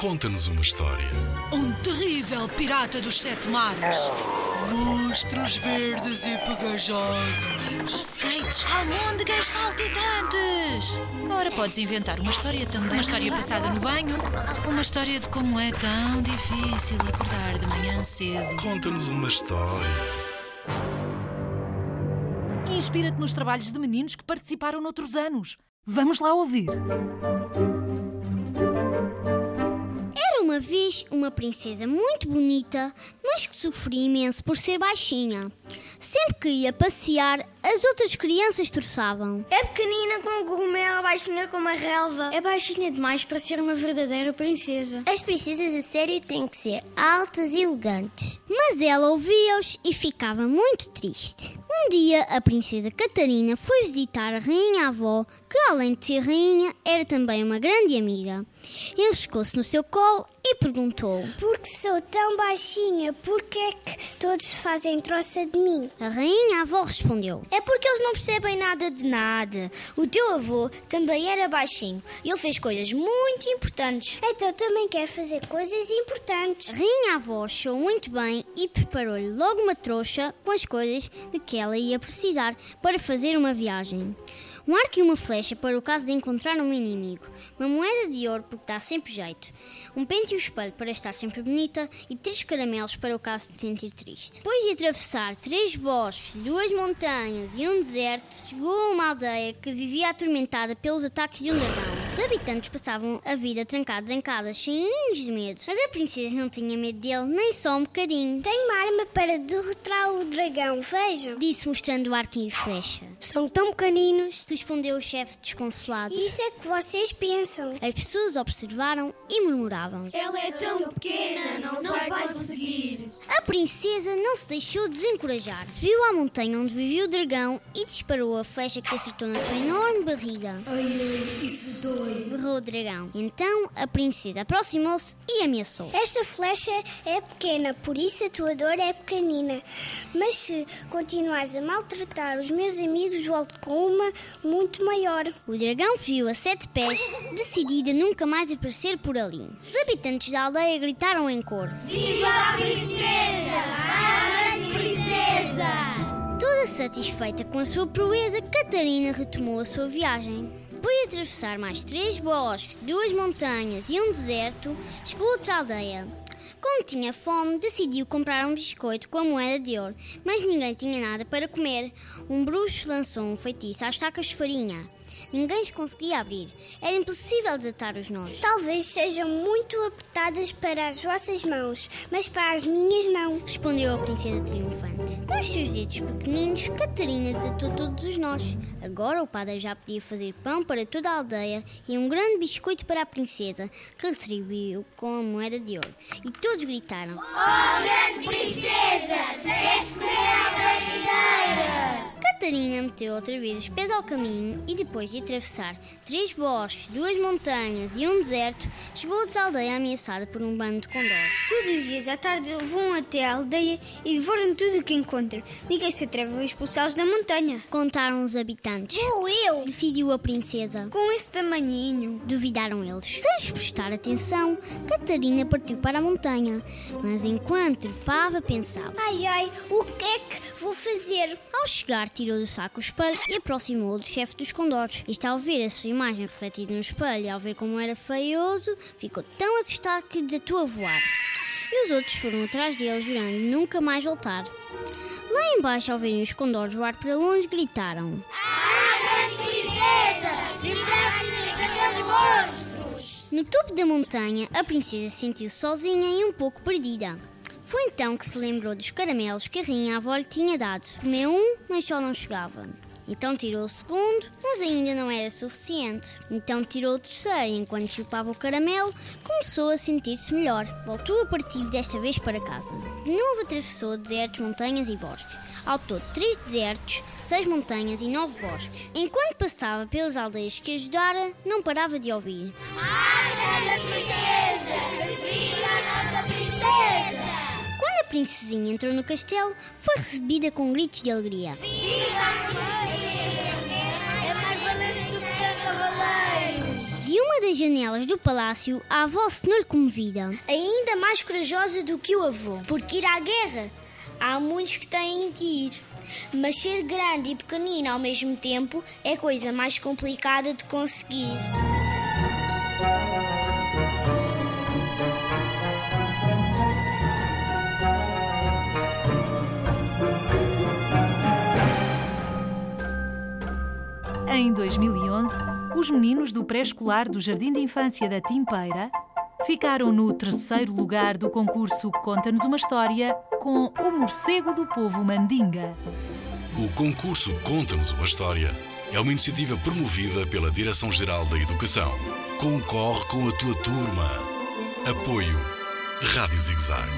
Conta-nos uma história. Um terrível pirata dos sete mares. Monstros verdes e pegajosos. Skates, almôndegas saltitantes. Ora, podes inventar uma história também. Uma história passada no banho. Uma história de como é tão difícil acordar de manhã cedo. Conta-nos uma história. Inspira-te nos trabalhos de meninos que participaram noutros anos. Vamos lá ouvir. Uma vez uma princesa muito bonita, mas que sofria imenso por ser baixinha. Sempre que ia passear, as outras crianças torçavam. É pequenina com um cogumelo, baixinha como a relva. É baixinha demais para ser uma verdadeira princesa. As princesas a sério têm que ser altas e elegantes. Mas ela ouvia-os e ficava muito triste. Um dia, a princesa Catarina foi visitar a rainha avó, que além de ser rainha, era também uma grande amiga. Enroscou-se no seu colo e perguntou: Porque sou tão baixinha, por que é que todos fazem troça de mim? A rainha avó respondeu: É porque eles não percebem nada de nada. O teu avô também era baixinho e ele fez coisas muito importantes. Então também quer fazer coisas importantes. A rainha avó achou muito bem e preparou-lhe logo uma trouxa com as coisas de que ela ia precisar para fazer uma viagem. Um arco e uma flecha para o caso de encontrar um inimigo, uma moeda de ouro porque dá sempre jeito, um pente e um espelho para estar sempre bonita e três caramelos para o caso de sentir triste. Depois de atravessar três bosques, duas montanhas e um deserto, chegou a uma aldeia que vivia atormentada pelos ataques de um dragão. Os habitantes passavam a vida trancados em casas, cheios de medo. Mas a princesa não tinha medo dele, nem só um bocadinho. Tenho uma arma para derrotar o dragão, vejam. Disse mostrando o arco e a flecha. São tão pequeninos. Respondeu o chefe desconsolado. Isso é que vocês pensam. As pessoas observaram e murmuravam. Ela é tão pequena, não, não vai conseguir. A princesa não se deixou desencorajar. Subiu à montanha onde vivia o dragão e disparou a flecha que acertou na sua enorme barriga. Ai, ai, isso dói. Berrou o dragão. Então a princesa aproximou-se e ameaçou. Esta flecha é pequena, por isso a tua dor é pequenina. Mas se continuares a maltratar os meus amigos, volto com uma muito maior. O dragão fugiu a sete pés, decidida a nunca mais aparecer por ali. Os habitantes da aldeia gritaram em coro. Viva a princesa! A grande princesa! Toda satisfeita com a sua proeza, Catarina retomou a sua viagem. Depois de atravessar mais três bosques, duas montanhas e um deserto, chegou a outra aldeia. Como tinha fome, decidiu comprar um biscoito com a moeda de ouro, mas ninguém tinha nada para comer. Um bruxo lançou um feitiço às sacas de farinha. Ninguém os conseguia abrir. Era impossível desatar os nós. Talvez sejam muito apertadas para as vossas mãos, mas para as minhas não. Respondeu a princesa triunfante. Com os seus dedos pequeninos, Catarina desatou todos os nós. Agora o padre já podia fazer pão para toda a aldeia e um grande biscoito para a princesa, que retribuiu com a moeda de ouro. E todos gritaram: Oh, grande princesa! Comer a! Catarina meteu outra vez os pés ao caminho e, depois de atravessar três bosques, duas montanhas e um deserto, chegou a outra aldeia ameaçada por um bando de condores. Todos os dias à tarde vão até a aldeia e devoram tudo o que encontram. Ninguém se atreve a expulsá-los da montanha. Contaram os habitantes. Vou eu! Decidiu a princesa. Com esse tamanhinho. Duvidaram eles. Sem prestar atenção, Catarina partiu para a montanha. Mas enquanto trepava, pensava. Ai ai, o que é que vou fazer? Ao chegar, tirou do saco o espelho e aproximou do chefe dos condores. Este, ao ver a sua imagem refletida no espelho e ao ver como era feioso, ficou tão assustado que desatou a voar. E os outros foram atrás dele, jurando nunca mais voltar. Lá embaixo, ao verem os condores voar para longe, gritaram. A grande princesa! Livrai-me daqueles monstros! No topo da montanha, a princesa sentiu-se sozinha e um pouco perdida. Foi então que se lembrou dos caramelos que a rainha avó lhe tinha dado. Comeu um, mas só não chegava. Então tirou o segundo, mas ainda não era suficiente. Então tirou o terceiro e enquanto chupava o caramelo, começou a sentir-se melhor. Voltou a partir desta vez para casa. De novo atravessou desertos, montanhas e bosques. Ao todo, três desertos, seis montanhas e nove bosques. Enquanto passava pelas aldeias que ajudara, não parava de ouvir. A princesinha entrou no castelo, foi recebida com gritos de alegria. Viva a princesa! É mais valente do que cavaleiros! De uma das janelas do palácio, a avó se não lhe convida. Ainda mais corajosa do que o avô, porque ir à guerra. Há muitos que têm que ir. Mas ser grande e pequenino ao mesmo tempo é coisa mais complicada de conseguir. Em 2011, os meninos do pré-escolar do Jardim de Infância da Timpeira ficaram no terceiro lugar do concurso Conta-nos uma História com o morcego do povo Mandinga. O concurso Conta-nos uma História é uma iniciativa promovida pela Direção-Geral da Educação. Concorre com a tua turma. Apoio Rádio Zigzag.